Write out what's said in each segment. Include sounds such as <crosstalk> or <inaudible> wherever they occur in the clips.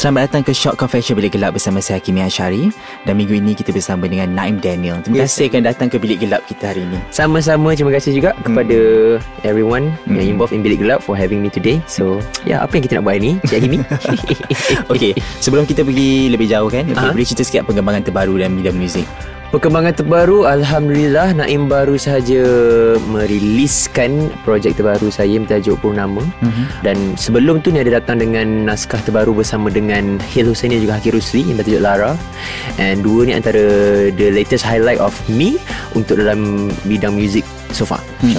Selamat datang ke Shock Confession Bilik Gelap bersama saya Hakimi Ashari dan minggu ini kita bersama dengan Naim Daniel. Terima Yes. kasih kerana datang ke Bilik Gelap kita hari ini. Sama-sama terima kasih juga hmm. kepada everyone hmm. yang involved in Bilik Gelap for having me today. So, ya apa yang kita nak buat ni? Cik Himi. <laughs> Okey, sebelum kita pergi lebih jauh kan, okay, Aha. boleh cerita sikit perkembangan terbaru dalam bidang muzik. Perkembangan terbaru Alhamdulillah Naim baru sahaja meriliskan projek terbaru saya bertajuk Purnama Mhm. dan sebelum tu ni ada datang dengan naskah terbaru bersama dengan Hil Hussaini dan juga Haki Rusli yang bertajuk Lara and dua ni antara the latest highlight of me untuk dalam bidang muzik so far Hmm.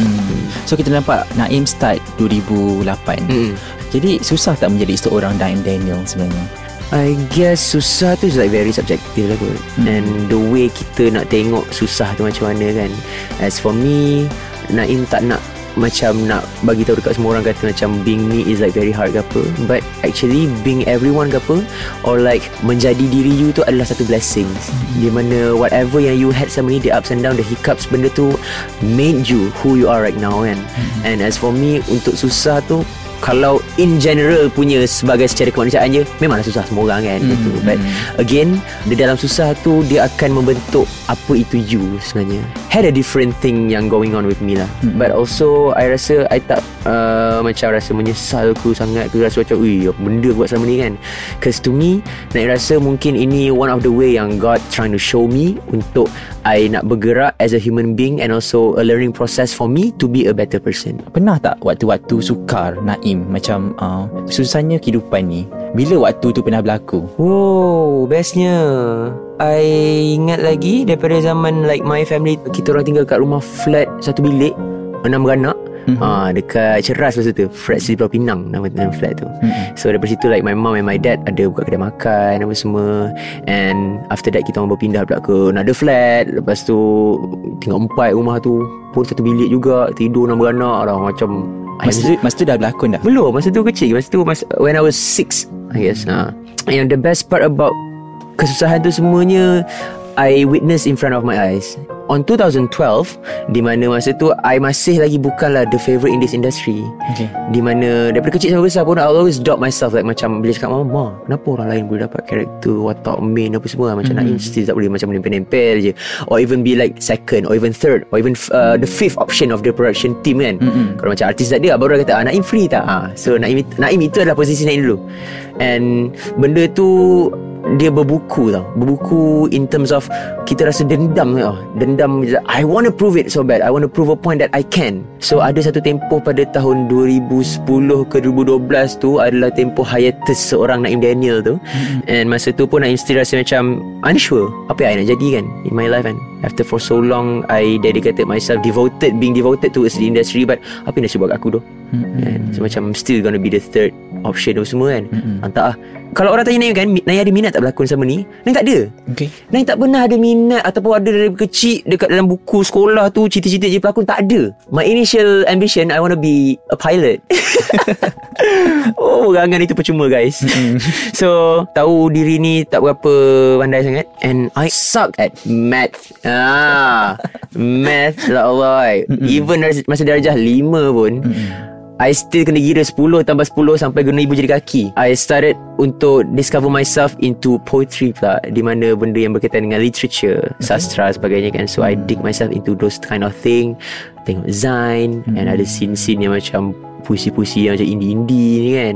So kita nampak Naim start 2008. Hmm. Jadi susah tak menjadi seorang Naim Daniel sebenarnya? I guess susah tu is like very subjective lah kot. Hmm. And the way kita nak tengok susah tu macam mana kan. As for me Naim tak nak macam nak bagi tahu dekat semua orang kata macam being me is like very hard ke apa. But actually being everyone ke apa or like menjadi diri you tu adalah satu blessing. Di mana whatever yang you had selama ni the ups and down the hiccups benda tu made you who you are right now kan. And as for me untuk susah tu kalau in general punya sebagai secara kemanusiaan je memanglah susah semua orang kan Hmm, gitu. but again di dalam susah tu dia akan membentuk apa itu you sebenarnya had a different thing yang going on with me lah Hmm. but also I rasa I tak uh, macam rasa menyesal ku sangat ke rasa macam ui apa benda buat selama ni kan cause to me nak rasa mungkin ini one of the way yang God trying to show me untuk I nak bergerak as a human being and also a learning process for me to be a better person Pernah tak waktu-waktu sukar Naim macam uh, susahnya kehidupan ni? Bila waktu tu pernah berlaku? Wow, bestnya. I ingat lagi daripada zaman like my family kita orang tinggal kat rumah flat satu bilik enam beranak. Mhm. Ah, dekat Ceras masa tu Flat Pulau Pinang Nama, nama flat tu Mhm. So daripada situ like My mom and my dad Ada buka kedai makan Apa semua And after that Kita orang berpindah pula ke Another flat Lepas tu Tinggal empat rumah tu Pun satu bilik juga Tidur enam beranak dah Macam Masa tu, masa tu dah berlakon dah? belum Masa tu kecil Masa tu masa, When I was six I guess ha. Yang the best part about Kesusahan tu semuanya I witness in front of my eyes On 2012 Di mana masa tu I masih lagi bukanlah The favourite in this industry Okay. Di mana Daripada kecil sampai besar pun I always doubt myself Like macam Bila cakap Mama Ma Kenapa orang lain boleh dapat Karakter watak main Apa semua Macam Mhm. Naim still tak boleh Macam nempel-nempel je Or even be like Second Or even third Or even uh, The fifth option Of the production team kan Mm-mm. kalau macam artis tak dia Baru kata ah, Naim free tak ah, So Naim, Naim itu adalah posisi Naim dulu And Benda tu Dia berbuku tau. Berbuku In terms of Kita rasa dendam tau. Dendam I want to prove it so bad. I want to prove a point that I can. So ada satu tempoh Pada tahun 2010 ke 2012 tu Adalah tempoh hiatus Seorang Naim Daniel tu. And masa tu pun Naim still rasa macam Unsure. Apa yang I nak jadi kan In my life kan? After for so long I dedicated myself Devoted Being devoted towards the industry. But Apa industry buat kat aku tu? Kan? So macam Still gonna be the third Option tu semua kan? Mm-mm. Entah lah Kalau orang tanya Naim kan Naim ada minat tak berlakon sama ni? Naim tak ada. Okay. Naim tak pernah ada minat Ataupun ada dari kecil Dekat dalam buku sekolah tu Cita-cita jadi pelakon Tak ada. My initial ambition I want to be A pilot. <laughs> Oh perangan itu percuma guys. <laughs> So Tahu diri ni Tak berapa Pandai sangat. And I suck at math. Ah, <laughs> Math lah Allah Even dari- masa darjah 5 pun I still kena gira 10 tambah 10 sampai guna ibu jadi kaki. I started untuk discover myself into poetry pula di mana benda yang berkaitan dengan literature, sastra sebagainya kan. So I dig myself into those kind of thing. Tengok Zain and ada scene-scene yang macam puisi-puisi yang macam indie-indie ni kan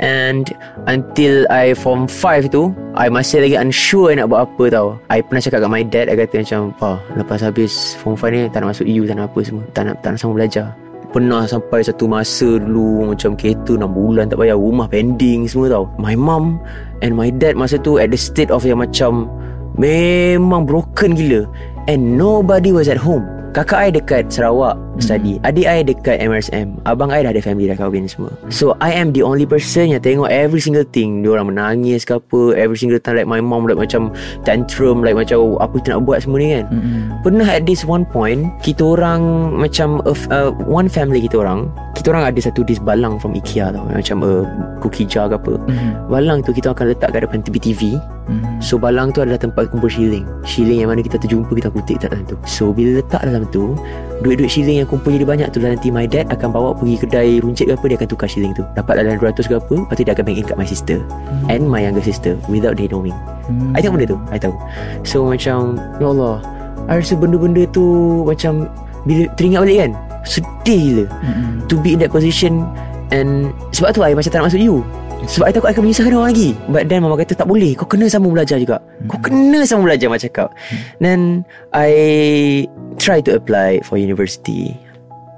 and until I form 5 tu I masih lagi unsure nak buat apa tau I pernah cakap kat my dad I kata macam Pa lepas habis form 5 ni tak nak masuk EU tak nak apa semua tak nak, tak nak sama belajar Pernah sampai satu masa dulu Macam kereta 6 bulan tak payah Rumah pending semua tau. My mum and my dad masa tu At the state of yang macam Memang broken gila And nobody was at home Kakak I dekat Sarawak study. Adik I dekat MRSM Abang I dah ada family dah kahwin semua. So I am the only person yang tengok every single thing. Dia orang menangis ke apa Every single time like my mom like macam tantrum Like macam apa kita nak buat semua ni kan? Pernah at this one point Kita orang macam uh, uh, One family kita orang Kita orang ada satu dis balang from IKEA tau. Macam uh, cookie jar ke apa. Balang tu kita akan letak kat depan TV-TV So balang tu adalah tempat kumpul shilling. Shilling yang mana kita terjumpa Kita kutip tak dalam tu. So bila letak dalam tu Duit-duit shilling yang kumpul jadi banyak tu lah Nanti my dad akan bawa pergi kedai runcit ke apa Dia akan tukar shilling tu. Dapat dalam 200 ke apa Lepas tu dia akan bank in kat my sister And my younger sister Without they knowing. I tengok benda tu I tahu. So macam Ya Allah I rasa benda-benda tu Macam Bila teringat balik kan Sedih gila To be in that position. And Sebab tu I macam tak nak masuk you sebab I takut I akan menyusahkan orang lagi. But then mama kata tak boleh. Kau kena sama belajar juga. Kau kena sama belajar Macam cakap. Then I Try to apply For university.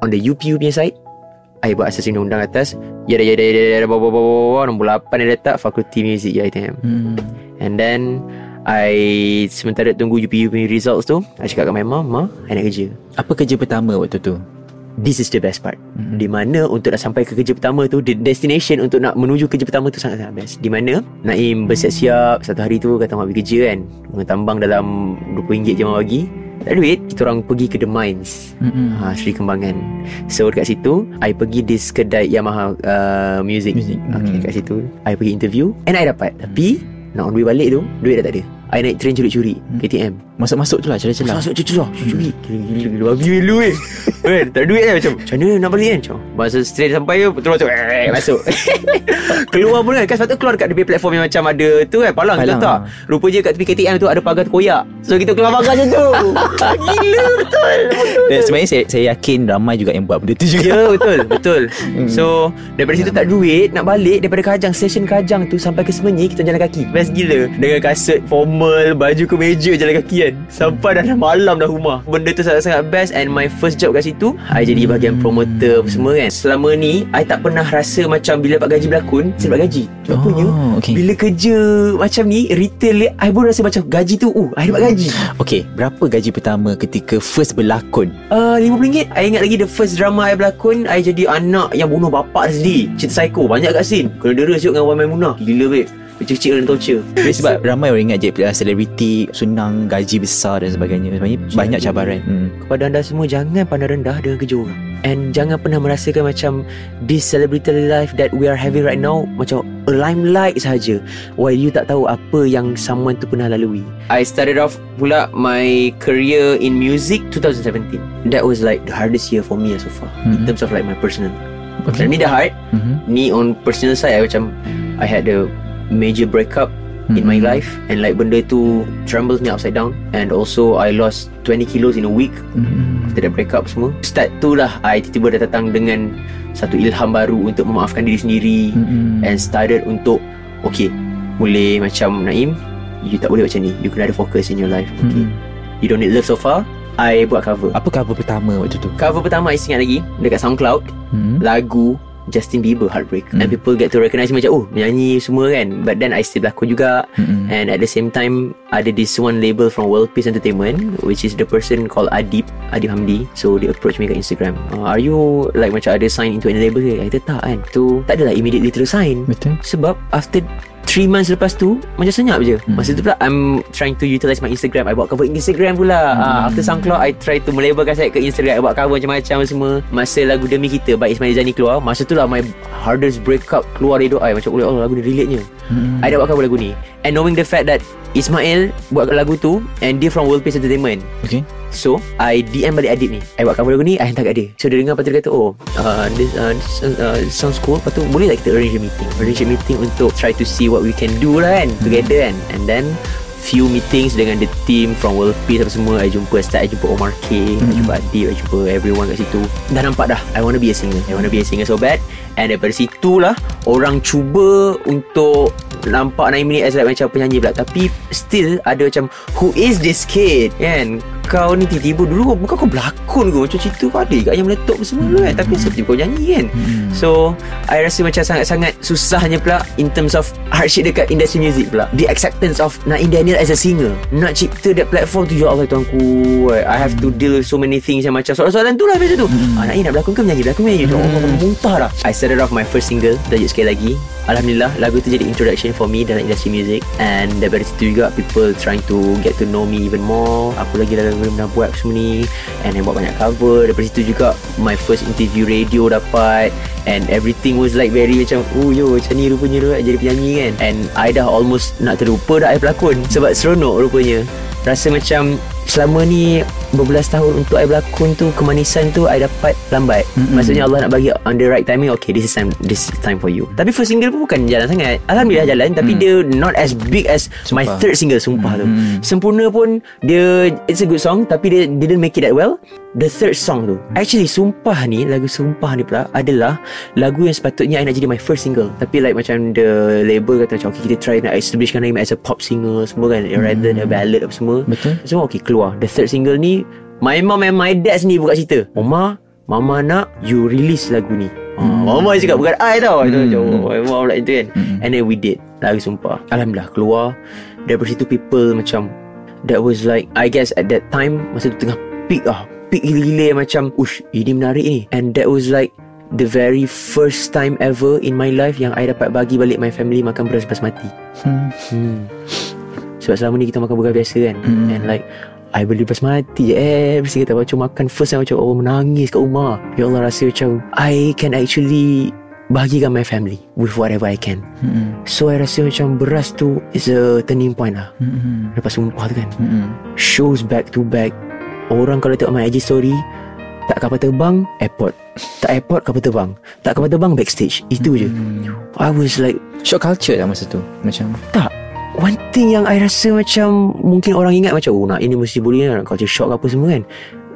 On the UPU punya side I buat asas undang-undang atas. Yada yada yada yada Bawa bawa bawa bawa Nombor 8 dia letak Fakulti Music UiTM And then I Sementara tunggu UPU punya results tu I cakap kat my mom Ma I nak kerja. Apa kerja pertama waktu tu? This is the best part. Mm-hmm. Di mana untuk nak sampai ke kerja pertama tu The destination untuk nak menuju kerja pertama tu Sangat-sangat best. Di mana Naim bersiap-siap Satu hari tu kata nak pergi kerja kan. Mengetambang dalam RM20 je mau bagi Tak duit Kita orang pergi ke The Mines. Mm-mm. ha, Sri Kembangan So dekat situ I pergi di kedai Yamaha uh, Music, Music. Okay Hmm. kat situ. I pergi interview And I dapat. Tapi Nak on the way balik tu Duit dah tak ada. I naik train curi-curi KTM Masuk-masuk tu lah celah-celah. Masuk cucu lah Curi Gila. Gila Babi dulu eh. <laughs> Kan tak duit kan macam? Macam mana nak balik kan Macam? Masa straight sampai je Terus masuk eh, Masuk. <laughs> Keluar pun kan Kan sebab tu keluar dekat punya platform yang macam ada Tu kan palang, Palang, Kita tak? Ah. Rupanya kat tepi KTM tu Ada pagar terkoyak. So kita keluar pagar macam tu. <laughs> Gila betul. Dan sebenarnya saya, saya yakin ramai juga yang buat benda tu juga. Ya betul Betul. So Daripada situ tak duit Nak balik Daripada Kajang Stesen Kajang tu Sampai ke Semenyi Kita jalan kaki Best gila. Dengan kasut formal Baju kemeja jalan kaki kan. Sampai dah, malam dah rumah. Benda tu sangat-sangat best And my first job kat situ I jadi bahagian promoter apa semua kan. Selama ni I tak pernah rasa macam Bila dapat gaji berlakon Saya dapat gaji. Rupanya Oh, okey. Bila kerja macam ni Retail ni I pun rasa macam Gaji tu Uh I dapat gaji. Okey, berapa gaji pertama ketika first berlakon? Uh, RM50 I ingat lagi the first drama I berlakon I jadi anak yang bunuh bapak sendiri. Cerita psycho Banyak kat scene. Kena dera siut dengan Wan Maimunah Gila babe Kecil-kecil dan torture Jadi sebab ramai orang ingat je uh, selebriti senang gaji besar dan sebagainya. Sebenarnya banyak cabaran. Hmm. Kepada anda semua Jangan pandang rendah dengan kerja orang And jangan pernah merasakan macam This celebrity life that we are having right now Macam a limelight sahaja While you tak tahu apa yang someone tu pernah lalui I started off pula my career in music 2017 That was like the hardest year for me so far In Mhm. terms of like my personal Okay. Okay. Ni dah hard Mhm. Ni on personal side I macam I had a major breakup in my Mhm. life And like benda tu Trembles me upside down And also I lost 20 kilos in a week Mhm. After that breakup semua Start tu lah I tiba-tiba dah datang dengan Satu ilham baru Untuk memaafkan diri sendiri Mhm. And started untuk Okay Boleh macam Naim You tak boleh macam ni You kena ada fokus in your life Okay Mhm. You don't need love so far I buat cover Apa cover pertama waktu tu? Cover pertama I ingat lagi Dekat SoundCloud Hmm. Lagu Justin Bieber Heartbreak. Hmm. And people get to recognize Macam oh menyanyi semua kan. But then I still berlakon juga. Hmm. And at the same time Ada this one label From World Peace Entertainment Which is the person Called Adib Adib Hamdi. So they approach me kat Instagram. Uh, Are you Like macam ada sign Into any label? Ke I kata tak kan. Tu tak adalah immediately terus sign. Betul. Sebab after 3 months lepas tu Macam senyap je. Hmm. Masa tu pula I'm trying to utilize my Instagram. I buat cover Instagram pula. Hmm. uh, After SoundCloud I try to melebarkan saya ke Instagram. I buat cover macam-macam semua. Masa lagu Demi Kita By Ismail Zani keluar Masa tu lah my hardest breakup Keluar dari doa I Macam Allah lagu ni. Relate-nya Hmm. I dah buat cover lagu ni. And knowing the fact that Ismail buat lagu tu And dia from World Peace Entertainment. Okay. So I DM balik Adib ni. I buat cover lagu ni I hantar kat dia. So dia dengar Lepas tu dia kata Oh uh, this, uh, this, uh, sounds cool Lepas tu boleh tak kita arrange a meeting. Arrange a meeting untuk Try to see what we can do lah kan Together kan. And then few meetings dengan the team from World Peace apa semua. I jumpa start I jumpa Omar K I jumpa Adib I jumpa everyone kat situ. Dah nampak dah I wanna be a singer. I wanna be a singer so bad. And daripada situ lah orang cuba untuk nampak Naim ni as like macam penyanyi pula. Tapi still ada macam who is this kid? Kan kau ni tiba-tiba dulu bukan kau berlakon ke macam cerita kau ada kat yang meletup semua tu kan? Tapi seperti kau nyanyi kan? So I rasa macam sangat-sangat susahnya pula in terms of hardship dekat industry music pula. The acceptance of Naim Daniel as a singer. Nak cipta that platform tu ya Allah tuanku I have to deal with so many things yang macam soalan-soalan tu lah biasa tu. Ah, Naim nak berlakon ke menyanyi berlakon menyanyi. Tu oh, muntah dah. I started off my first single tajuk sekali lagi. Alhamdulillah lagu tu jadi introduction for me dalam industry music. And daripada situ juga people trying to get to know me even more. Apa lagi lagu pernah buat semua ni and I buat banyak cover. Daripada situ juga my first interview radio dapat and everything was like very macam oh yo macam ni rupanya tu jadi penyanyi kan? And I dah almost nak terlupa dah I pelakon. Sebab seronok rupanya. Rasa macam selama ni berbelas tahun untuk I berlakon tu kemanisan tu I dapat lambat mm-hmm. maksudnya Allah nak bagi on the right timing okay this is time this is time for you tapi first single pun bukan jalan sangat Alhamdulillah jalan tapi Mm. dia not as big as my Sumpah. third single sumpah tu Mm. sempurna pun dia it's a good song tapi dia didn't make it that well the third song tu actually sumpah ni lagu sumpah ni pula adalah lagu yang sepatutnya I nak jadi my first single tapi like macam the label kata macam okay kita try nak establishkan Naim as a pop singer semua kan rather than a ballad apa semua Betul. semua okay keluar The third single ni My mom and my dad sendiri buka cerita Mama Mama nak You release lagu ni hmm. Mama cakap bukan I tau hmm. macam, oh, mom like itu kan Hmm. And then we did Lagu sumpah Alhamdulillah keluar Daripada situ people macam That was like I guess at that time Masa tu tengah peak ah Peak gila-gila macam Ush ini menarik ni And that was like The very first time ever In my life Yang I dapat bagi balik My family makan beras basmati Hmm. Hmm. Sebab selama ni kita makan burger biasa kan Hmm. And like I beli basmati je Every single time Macam makan first time Macam oh menangis kat rumah. Ya Allah rasa macam I can actually Bahagikan my family With whatever I can. Hmm. So I rasa macam Beras tu Is a turning point lah. Hmm. Lepas sumpah tu kan. Hmm. Shows back to back. Orang kalau tengok my IG story Tak kapal terbang Airport. Tak airport kapal terbang. Tak kapal terbang backstage. Itu je. I was like Shock culture lah masa tu. Macam Tak One thing yang I rasa macam Mungkin orang ingat macam Oh nak ini mesti boleh Nak culture shock apa semua kan?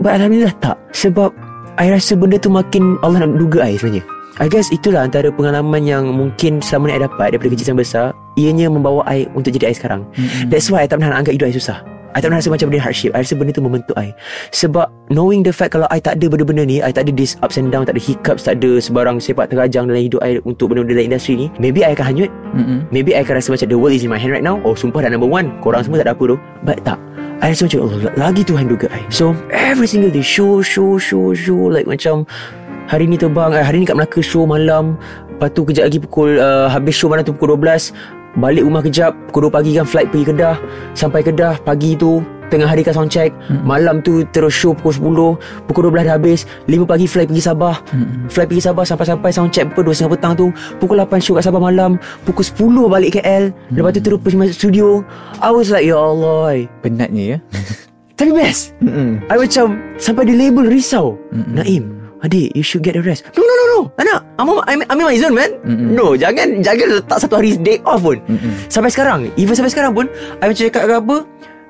But Alhamdulillah tak. Sebab I rasa benda tu makin Allah nak duga I sebenarnya. I guess itulah antara pengalaman yang Mungkin selama ni I dapat Daripada kecil sampai besar. Ianya membawa I Untuk jadi I sekarang. That's why I tak pernah nak anggap hidup I susah I tak pernah rasa macam benda hardship. I rasa benda tu membentuk I. Sebab Knowing the fact Kalau I tak ada benda-benda ni I tak ada this ups and down Tak ada hiccups Tak ada sebarang sepak terajang Dalam hidup I Untuk benda-benda dalam industri ni Maybe I akan hanyut. Hmm. Maybe I akan rasa macam The world is in my hand right now. Oh sumpah dah number one. Korang semua tak ada apa tu. But tak. I rasa macam Allah Lagi Tuhan duga I. So every single day Show show show show Like macam Hari ni terbang eh, Hari ni kat Melaka show malam. Lepas tu kejap lagi pukul uh, Habis show malam tu pukul 12 Balik rumah kejap Pukul 2 pagi kan flight pergi Kedah. Sampai Kedah pagi tu Tengah hari kan sound check. Hmm. Malam tu terus show pukul 10 Pukul 12 dah habis. 5 pagi flight pergi Sabah. Hmm. Flight pergi Sabah Sampai-sampai sound check Pukul 2.30 petang tu. Pukul 8 show kat Sabah malam. Pukul 10 balik KL hmm. Lepas tu terus pergi masuk studio. I was like Ya Allah. Penatnya ya? Tapi best. Hmm. I macam Sampai di label risau. Mm-mm. Naim Adik you should get a rest. No no no no. Tak nak I'm, on- I'm, I'm in my zone man. Mm-mm. No jangan Jangan letak satu hari day off pun. Mm-mm. Sampai sekarang Even sampai sekarang pun I macam cakap ke apa?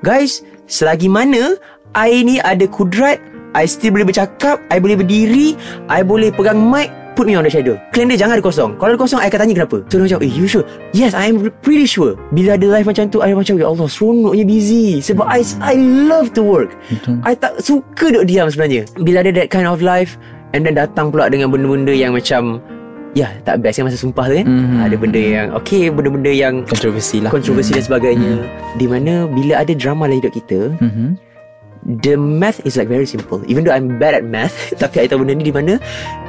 Guys Selagi mana I ni ada kudrat I still boleh bercakap I boleh berdiri I boleh pegang mic Put me on the schedule Claim dia jangan ada kosong. Kalau ada kosong I akan tanya kenapa. So dia macam Eh you sure? Yes I am pretty sure. Bila ada live macam tu I macam Ya Allah seronoknya busy. Sebab I I love to work. Betul. I tak suka duduk diam sebenarnya. Bila ada that kind of life And then datang pula dengan benda-benda yang macam Ya tak best yang masa sumpah tu kan Mhm. Ada benda yang Okay benda-benda yang Kontroversi lah. Kontroversi dan sebagainya. Di mana bila ada drama dalam hidup kita Hmm. The math is like very simple. Even though I'm bad at math <laughs> Tapi I tahu benda ni di mana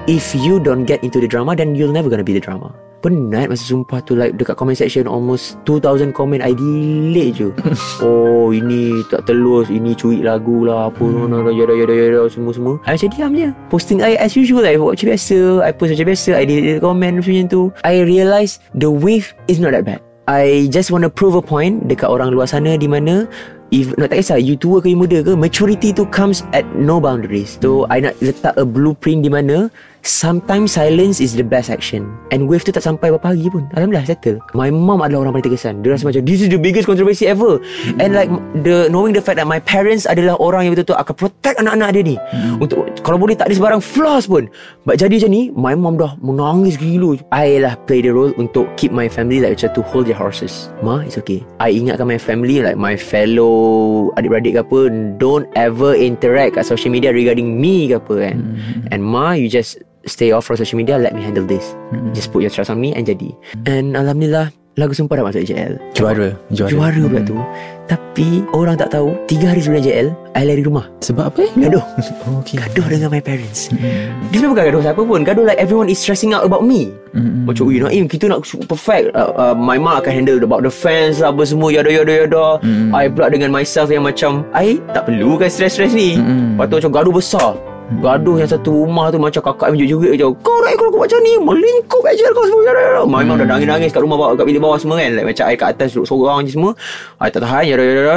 If you don't get into the drama Then you'll never gonna be the drama Penat masa sumpah tu Like dekat comment section Almost 2,000 comment I delete je. <laughs> Oh ini tak telus Ini curi lagu lah Apa no, no, no, yada yada yada Semua-semua. I macam diam je. Posting I as usual I buat macam biasa I post macam biasa I delete comment macam tu. I realise The wave is not that bad. I just want to prove a point Dekat orang luar sana Di mana If nak tak kisah You tua ke you muda ke Maturity tu comes At no boundaries. So I nak letak a blueprint di mana Sometimes silence is the best action. And wave tu tak sampai berapa hari pun. Alhamdulillah settle. My mom adalah orang paling terkesan. Dia rasa macam This is the biggest controversy ever. And like the Knowing the fact that my parents adalah orang yang betul-betul Akan protect anak-anak dia ni. Untuk Kalau boleh tak ada sebarang flaws pun. But jadi macam ni My mom dah menangis gila. I lah play the role Untuk keep my family Like macam to hold their horses. Ma it's okay. I ingatkan my family Like my fellow Adik-beradik ke apa Don't ever interact Kat social media Regarding me ke apa kan. And ma you just Stay off from social media Let me handle this. Just put your trust on me And jadi. And Alhamdulillah Lagu Sumpah dah masuk JL Juara Juara, Juara pula tu. Tapi Orang tak tahu Tiga hari sebelum JL I lari rumah. Sebab apa? Gaduh. <laughs> Oh, okay. Gaduh dengan my parents. Dia sebenarnya bukan gaduh siapa pun. Gaduh like everyone is stressing out about me. Mm-mm. Macam Ui Naim kita nak super perfect. Uh, uh, My mom akan handle About the fans lah Apa semua Yada yada yada. Mm. I pula dengan myself Yang macam I tak perlu kan stress-stress ni. Mm-mm. Lepas tu macam gaduh besar Gaduh yang satu rumah tu Macam kakak yang menjerit je. Kau nak ikut aku macam ni? Melingkup aja kau semua. Yada yada My mom dah nangis-nangis Kat rumah bawah Kat bilik bawah semua kan. Like, Macam I kat atas Duduk seorang je semua. I tak tahan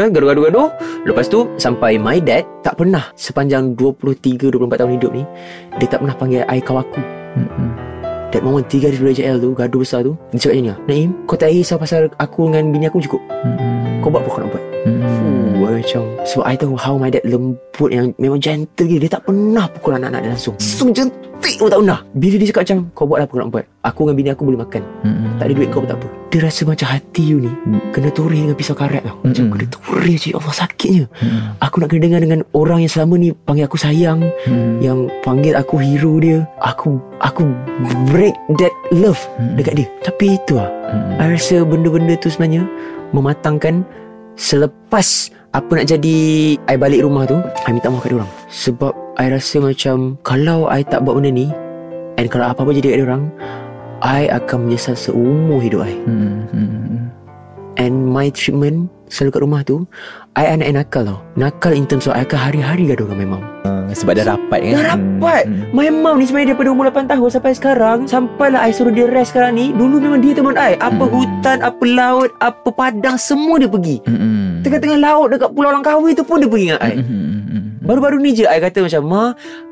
Gaduh-gaduh-gaduh. Lepas tu Sampai my dad Tak pernah Sepanjang 23-24 tahun hidup ni Dia tak pernah panggil I kau aku. Mm-mm. That moment tiga hari sebelum JL tu Gaduh besar tu Dia cakap macam ni Naim Kau tak risau pasal Aku dengan bini aku cukup? Mm-mm. Kau buat apa kau nak buat? Mm-mm. Fuh, macam So I tahu how my dad lembut Yang memang gentle gila Dia tak pernah pukul anak-anak dia langsung. Langsung jentik pun tak pernah. Bila dia cakap macam Kau buat apa kau nak buat? Aku dengan bini aku boleh makan. Mm-mm. Tak ada duit kau pun tak apa. Dia rasa macam hati you ni Kena turis dengan pisau karet tau. Macam Mm-mm. kena je Ya Allah sakitnya. Mm-mm. Aku nak kena dengar dengan orang yang selama ni Panggil aku sayang Mm-mm. Yang panggil aku hero dia. Aku Aku break that love Mm-mm. Dekat dia. Tapi itu lah. Mm-mm. I rasa benda-benda tu sebenarnya Mematangkan Selepas Apa nak jadi I balik rumah tu I minta maaf kat orang Sebab I rasa macam Kalau I tak buat benda ni And kalau apa-apa jadi kat orang I akan menyesal seumur hidup I Mm-mm. And my treatment Selalu kat rumah tu I anak yang nakal tau Nakal in terms of I akan hari-hari gaduh dengan my mom Uh, sebab dah rapat kan Dah rapat Mm-mm. My mom ni sebenarnya daripada umur 8 tahun Sampai sekarang Sampailah I suruh dia rest sekarang ni Dulu memang dia teman I Apa Hmm. hutan Apa laut Apa padang Semua dia pergi Mm-mm. Tengah-tengah laut Dekat pulau Langkawi tu pun dia pergi dengan I Mm-mm. Baru-baru ni je I kata macam Ma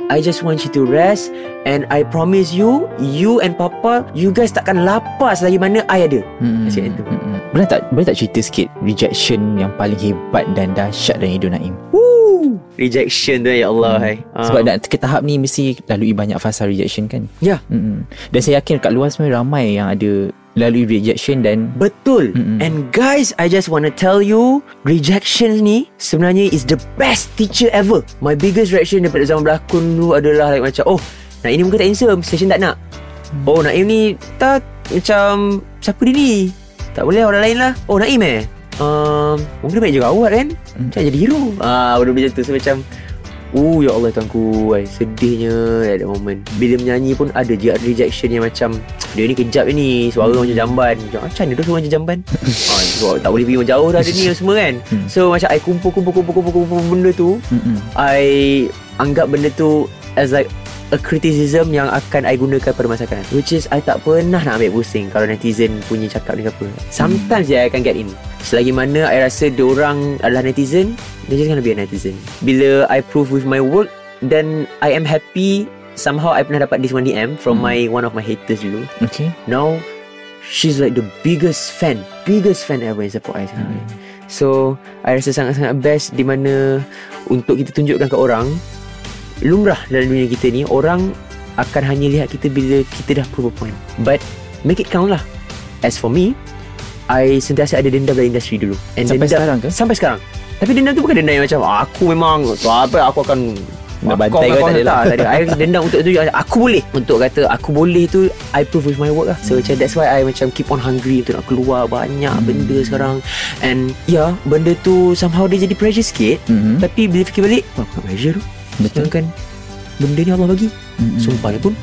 I just want you to rest And I promise you You and Papa You guys takkan lapar Selagi mana I ada Mm-mm. Macam itu. Mm-mm. Boleh tak boleh tak cerita sikit rejection yang paling hebat dan dahsyat dalam hidup Naim? Woo Rejection tu ya Allah hai. Sebab nak ke tahap ni mesti lalui banyak fasa rejection kan? Ya Mm-mm. Dan saya yakin kat luar sebenarnya ramai yang ada lalui rejection dan Betul Mm-mm. And guys I just want to tell you Rejection ni Sebenarnya is the best teacher ever My biggest reaction Daripada zaman berlakon dulu Adalah like macam Oh Nak ini muka tak handsome Station tak nak Oh Naim ni Tak Macam Siapa dia ni Tak boleh orang lain lah. Oh Naim eh? Um, Mungkin baik juga awak kan Macam jadi hero. Ah, Benda macam tu. So macam Oh ya Allah tuanku. Ay, Sedihnya At that moment. Bila menyanyi pun Ada je rejection yang macam Dia ni kejap ni. Suara macam jamban. Macam macam mana tu suara macam jamban? <laughs> Ah, so, Tak boleh pergi jauh dah dia ni Semua kan. Hmm. So macam I kumpul kumpul kumpul kumpul kumpul benda tu Mm-mm. I Anggap benda tu As like A criticism yang akan I gunakan pada masa akan. Which is I tak pernah nak ambil pusing Kalau netizen punya cakap ni apa Sometimes je I akan get in. Selagi mana I rasa orang adalah netizen They're just gonna be a netizen. Bila I prove with my work Then I am happy. Somehow I pernah dapat this one DM From Hmm. my One of my haters dulu. Okay. Now She's like the biggest fan Biggest fan ever in support I sekarang ni. So I rasa sangat-sangat best Di mana Untuk kita tunjukkan ke orang Lumrah dalam dunia kita ni Orang akan hanya lihat kita Bila kita dah prove a point But Make it count lah As for me I sentiasa ada dendam dalam industri dulu And Sampai dendam, sekarang ke? Sampai sekarang Tapi dendam tu bukan dendam yang macam "Ah, Aku memang tu Apa aku akan Nak bantai kau- tak ada lah. tak ada. I dendam untuk tunjuk Aku boleh Untuk kata Aku boleh tu I prove with my work lah So macam that's why I macam Keep on hungry Untuk nak keluar Banyak Hmm. benda sekarang And Ya yeah, Benda tu Somehow dia jadi pressure sikit Mm-hmm. Tapi bila fikir balik Apa bukan pressure tu Betul. Sedangkan Benda ni Allah bagi Mm-mm. Sumpah ni pun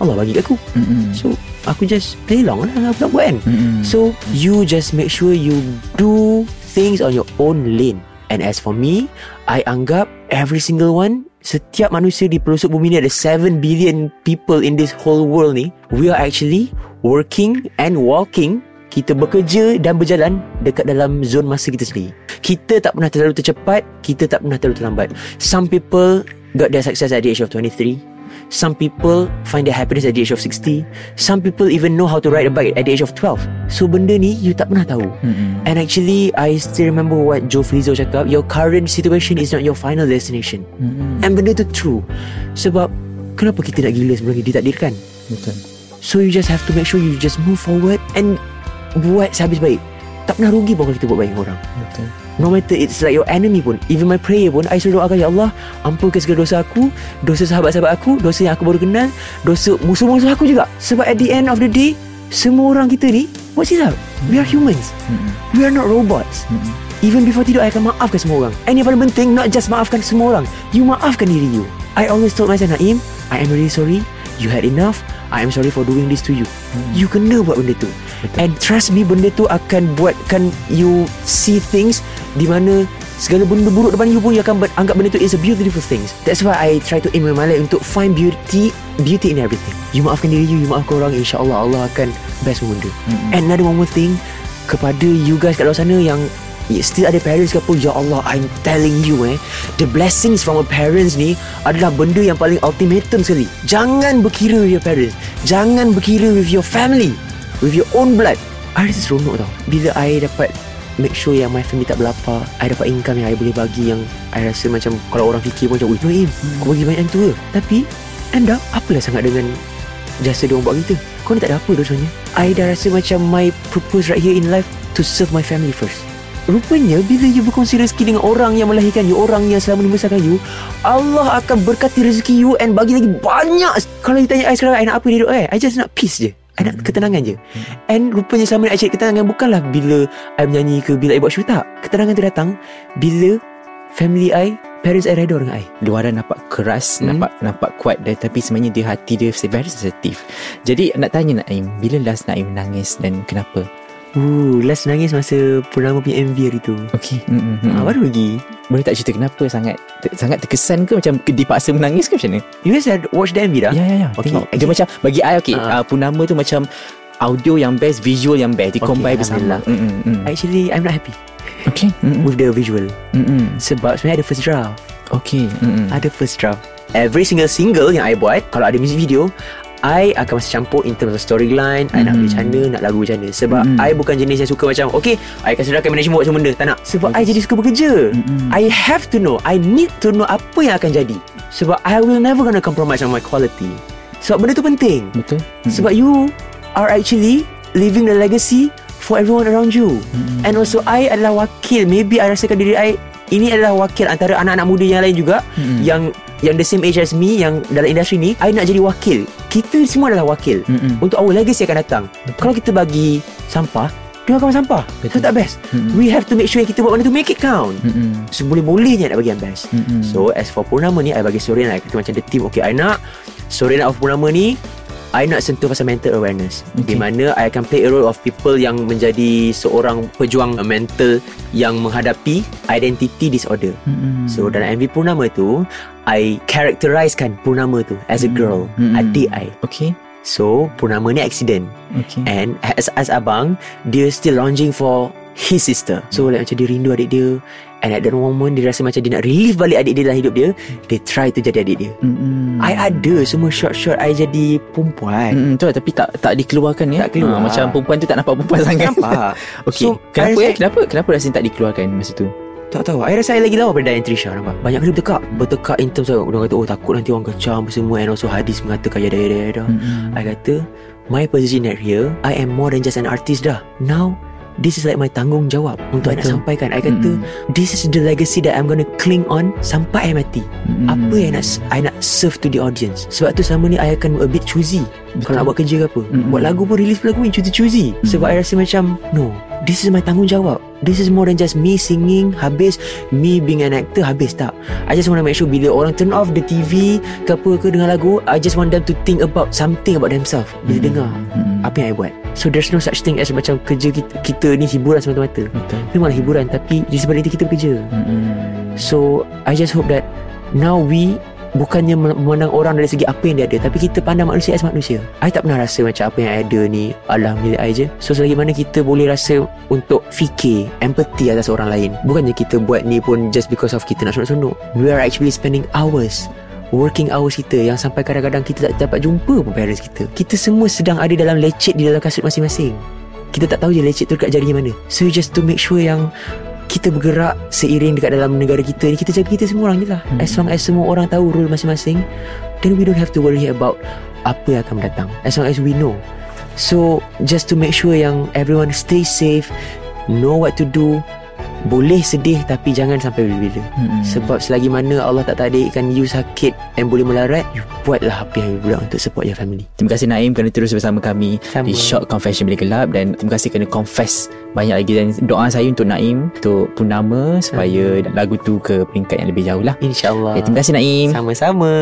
Allah bagi kat aku Mm-mm. So Aku just play along lah Aku nak buat kan Mm-mm. So you just make sure you do things on your own lane. And as for me, I anggap every single one, setiap manusia di pelosok bumi ni ada 7 billion people in this whole world ni. We are actually working and walking kita bekerja dan berjalan dekat dalam zon masa kita sendiri. Kita tak pernah terlalu tercepat, kita tak pernah terlalu terlambat. Some people got their success at the age of 23. Some people find their happiness at the age of 60 Some people even know how to ride a bike at the age of 12 So benda ni you tak pernah tahu Mm-mm. And actually I still remember what Joe Flizzo cakap Your current situation is not your final destination Mm-mm. And benda tu true Sebab Kenapa kita nak gila sebelum ditakdirkan Betul. So you just have to make sure you just move forward And Buat sehabis baik Tak pernah rugi pun kalau kita buat baik orang Betul. No matter it's like your enemy pun Even my prayer pun I selalu doakan Ya Allah Ampunkan segala dosa aku Dosa sahabat-sahabat aku Dosa yang aku baru kenal Dosa musuh-musuh aku juga. Sebab at the end of the day Semua orang kita ni What's it up? We are humans. Mm-mm. We are not robots. Mm-mm. Even before tidur I akan maafkan semua orang. And yang paling penting Not just maafkan semua orang. You maafkan diri you. I always told myself Naim I am really sorry. You had enough I am sorry for doing this to you. You kena buat benda tu. And trust me Benda tu akan buatkan You see things Di mana Segala benda buruk depan you pun You akan ber- anggap benda tu Is a beautiful things. That's why I try to aim my life Untuk find beauty Beauty in everything. You maafkan diri you You maafkan orang InsyaAllah Allah akan Best benda. Mm-mm. And another one more thing Kepada you guys kat luar sana Yang Still ada parents ke apa Ya Allah I'm telling you eh. The blessings from our parents ni Adalah benda yang paling ultimatum sekali. Jangan berkira with your parents. Jangan berkira with your family. With your own blood. I rasa seronok tau. Bila I dapat Make sure yang my family tak berlapar I dapat income yang I boleh bagi Yang I rasa macam Kalau orang fikir pun macam Ui Noim Kau bagi banyak tu ke Tapi End up Apalah sangat dengan Jasa dia orang buat kita? Kau ni tak ada apa dosanya I dah rasa macam My purpose right here in life To serve my family first Rupanya bila you berkongsi rezeki dengan orang yang melahirkan you Orang yang selama ni membesarkan you Allah akan berkati rezeki you And bagi lagi banyak. Kalau you tanya I sekarang I nak apa di hidup I? I just nak peace je. I nak ketenangan je. And rupanya selama ni I cari ketenangan Bukanlah bila I menyanyi ke Bila I buat show Tak. Ketenangan tu datang Bila Family I Parents I redor dengan I. Luaran nampak keras Hmm. nampak nampak kuat dia tapi sebenarnya dia hati dia very sensitif jadi nak tanya Naim bila last Naim nangis dan kenapa Uh, last nangis masa Purnama punya MV hari tu okey mm-hmm. hmm. Baru lagi boleh tak cerita kenapa sangat ter, sangat terkesan ke macam dipaksa menangis ke macam mana You guys had watch the MV dah? ya ya ya Okay, tengok dia macam bagi I okey Ah. uh, Purnama tu macam audio yang best visual yang best Okay, dikombine bersama mm-hmm. Actually I'm not happy okey mm-hmm. With the visual mm-hmm. Sebab sebenarnya ada first draft okey mm-hmm. Ada first draft Every single single yang I buat Kalau ada music video I akan masih campur In terms of storyline I nak Mm. macam mana Nak lagu macam mana Sebab Mm. I bukan jenis yang suka macam Okay I akan sedangkan management buat semua benda Tak nak Sebab I jadi suka bekerja Mm-mm. I have to know I need to know Apa yang akan jadi Sebab I will never gonna compromise On my quality Sebab benda tu penting betul mm-hmm. Sebab you Are actually Living the legacy For everyone around you Mm-mm. And also I adalah wakil Maybe I rasakan diri I Ini adalah wakil Antara anak-anak muda yang lain juga Mm-mm. Yang Yang the same age as me Yang dalam industri ni I nak jadi wakil Kita semua adalah wakil Mm-mm. Untuk our legacy akan datang Betul. Kalau kita bagi Sampah Dia akan sampah Betul. Itu tak best Mm-mm. We have to make sure yang Kita buat benda tu Make it count Mm-mm. Seboleh-bolehnya nak bagi yang best Mm-mm. So as for Purnama ni I bagi story I kata macam the team Okay I nak Story of Purnama ni I nak sentuh pasal mental awareness. Okay. Di mana I akan play a role of people Yang menjadi seorang pejuang mental Yang menghadapi identity disorder. Mm-mm. So dalam MV Purnama tu I characterizekan Purnama tu As a girl Mm. Adik I. Okey So Purnama ni accident. Okey And as, as abang Dia still longing for His sister So like macam dia rindu adik dia And at that moment Dia rasa macam dia nak relieve balik adik dia dalam hidup dia Dia try to jadi adik dia Mm-mm. I ada semua short-short I jadi perempuan Hmm, tu lah, tapi tak tak dikeluarkan ya. Tak keluar. Ah, macam perempuan tu tak nampak perempuan sangat. Nampak <laughs> Okey. So, kenapa I eh? Kenapa kenapa rasa tak dikeluarkan masa tu? Tak tahu I rasa I lagi lawa Dian Trisha nampak Banyak kali bertekak Bertekak in terms of Orang kata oh takut nanti orang kecam semua And also hadis mengatakan Yada yada yada Mm-mm. I kata My position at here I am more than just an artist dah Now This is like my tanggungjawab Untuk I nak Betul. sampaikan I kata Mm-mm. This is the legacy that I'm gonna cling on Sampai I mati Mm-mm. Apa yang nak I nak serve to the audience Sebab tu selama ni I akan a bit choosy Betul. Kalau nak buat kerja ke apa Mm-mm. Buat lagu pun release lagu pun choosy-choosy Sebab I rasa macam No This is my tanggungjawab This is more than just me singing Habis Me being an actor Habis tak I just want to make sure Bila orang turn off the TV Ke apa ke dengar lagu I just want them to think about Something about themselves Bila dengar Mm-mm. Apa yang I buat? So there's no such thing as Macam kerja kita, kita ni hiburan semata-mata. Betul. Memanglah hiburan Tapi di sebalik itu kita bekerja. Mm-mm. So I just hope that Now we Bukannya memandang orang dari segi apa yang dia ada Tapi kita pandang manusia as manusia. I tak pernah rasa macam apa yang I ada ni Adalah milik I je. So selagi mana kita boleh rasa Untuk fikir Empathy atas orang lain Bukannya kita buat ni pun Just because of kita nak sunuk-sunuk We are actually spending hours working hours kita yang sampai kadang-kadang kita tak dapat jumpa pun parents kita. Kita semua sedang ada dalam lecet di dalam kasut masing-masing. Kita tak tahu je lecet tu dekat jarinya mana. So just to make sure yang kita bergerak seiring dekat dalam negara kita ni kita jaga kita semua orang je lah Hmm. as long as semua orang tahu rule masing-masing then we don't have to worry about apa yang akan mendatang as long as we know so just to make sure yang everyone stay safe know what to do boleh sedih tapi jangan sampai bila-bila Mm-mm. sebab selagi mana Allah tak takdirkan you sakit and boleh melarat you buatlah apa yang you boleh untuk support your family Terima kasih Naim kerana terus bersama kami Sama. di Short Confession Bilik Gelap dan terima kasih kerana confess banyak lagi dan doa saya untuk Naim untuk Purnama supaya lagu tu ke peringkat yang lebih jauh lah. InsyaAllah Okay, terima kasih Naim. sama-sama